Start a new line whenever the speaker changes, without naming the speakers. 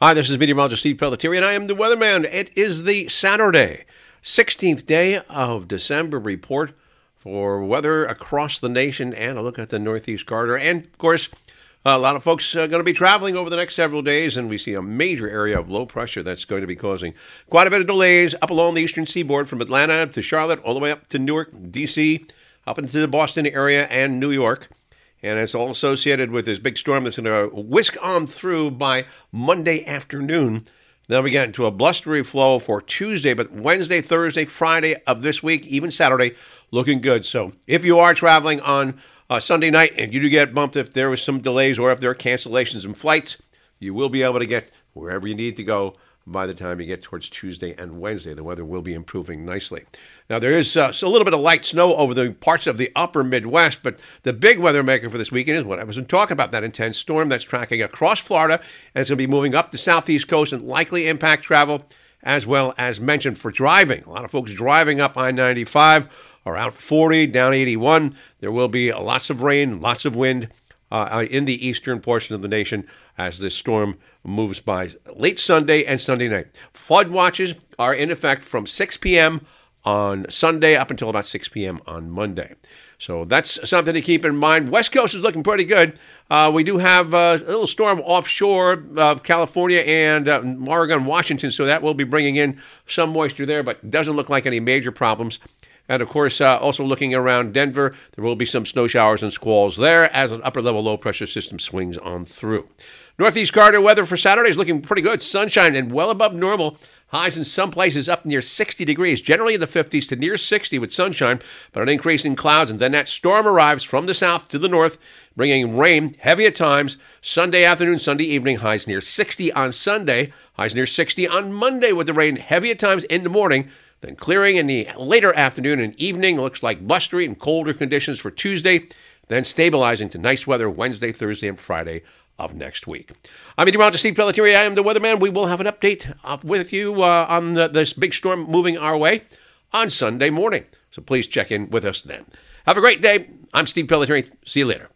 Hi, this is meteorologist Steve Pelletieri, and I am the weatherman. It is the Saturday, 16th day of December report for weather across the nation and a look at the Northeast corridor. And, of course, a lot of folks uh, are going to be traveling over the next several days, and we see a major area of low pressure that's going to be causing quite a bit of delays up along the eastern seaboard from Atlanta to Charlotte, all the way up to Newark, D.C., up into the Boston area and New York and it's all associated with this big storm that's going to whisk on through by Monday afternoon. Then we get into a blustery flow for Tuesday, but Wednesday, Thursday, Friday of this week, even Saturday, looking good. So if you are traveling on uh, Sunday night and you do get bumped, if there was some delays or if there are cancellations in flights, you will be able to get wherever you need to go by the time you get towards Tuesday and Wednesday. The weather will be improving nicely. Now, there is uh, a little bit of light snow over the parts of the upper Midwest, but the big weather maker for this weekend is what I was talking about that intense storm that's tracking across Florida, and it's going to be moving up the southeast coast and likely impact travel, as well as mentioned for driving. A lot of folks driving up I 95 around 40, down 81. There will be lots of rain, lots of wind uh, in the eastern portion of the nation as this storm moves by late Sunday and Sunday night. Flood watches are in effect from 6 p.m. on Sunday up until about 6 p.m. on Monday. So that's something to keep in mind. West Coast is looking pretty good. Uh, we do have uh, a little storm offshore of California and uh, Oregon, Washington, so that will be bringing in some moisture there, but doesn't look like any major problems. And of course, uh, also looking around Denver, there will be some snow showers and squalls there as an upper level low pressure system swings on through. Northeast corridor weather for Saturday is looking pretty good. Sunshine and well above normal. Highs in some places up near 60 degrees, generally in the 50s to near 60 with sunshine, but an increase in clouds. And then that storm arrives from the south to the north, bringing rain, heavy at times. Sunday afternoon, Sunday evening, highs near 60 on Sunday, highs near 60 on Monday with the rain, heavy at times in the morning. Then clearing in the later afternoon and evening looks like blustery and colder conditions for Tuesday, then stabilizing to nice weather Wednesday, Thursday, and Friday of next week. I'm meteorologist Steve Pelletieri. I am the weatherman. We will have an update with you uh, on the, this big storm moving our way on Sunday morning. So please check in with us then. Have a great day. I'm Steve Pelletieri. See you later.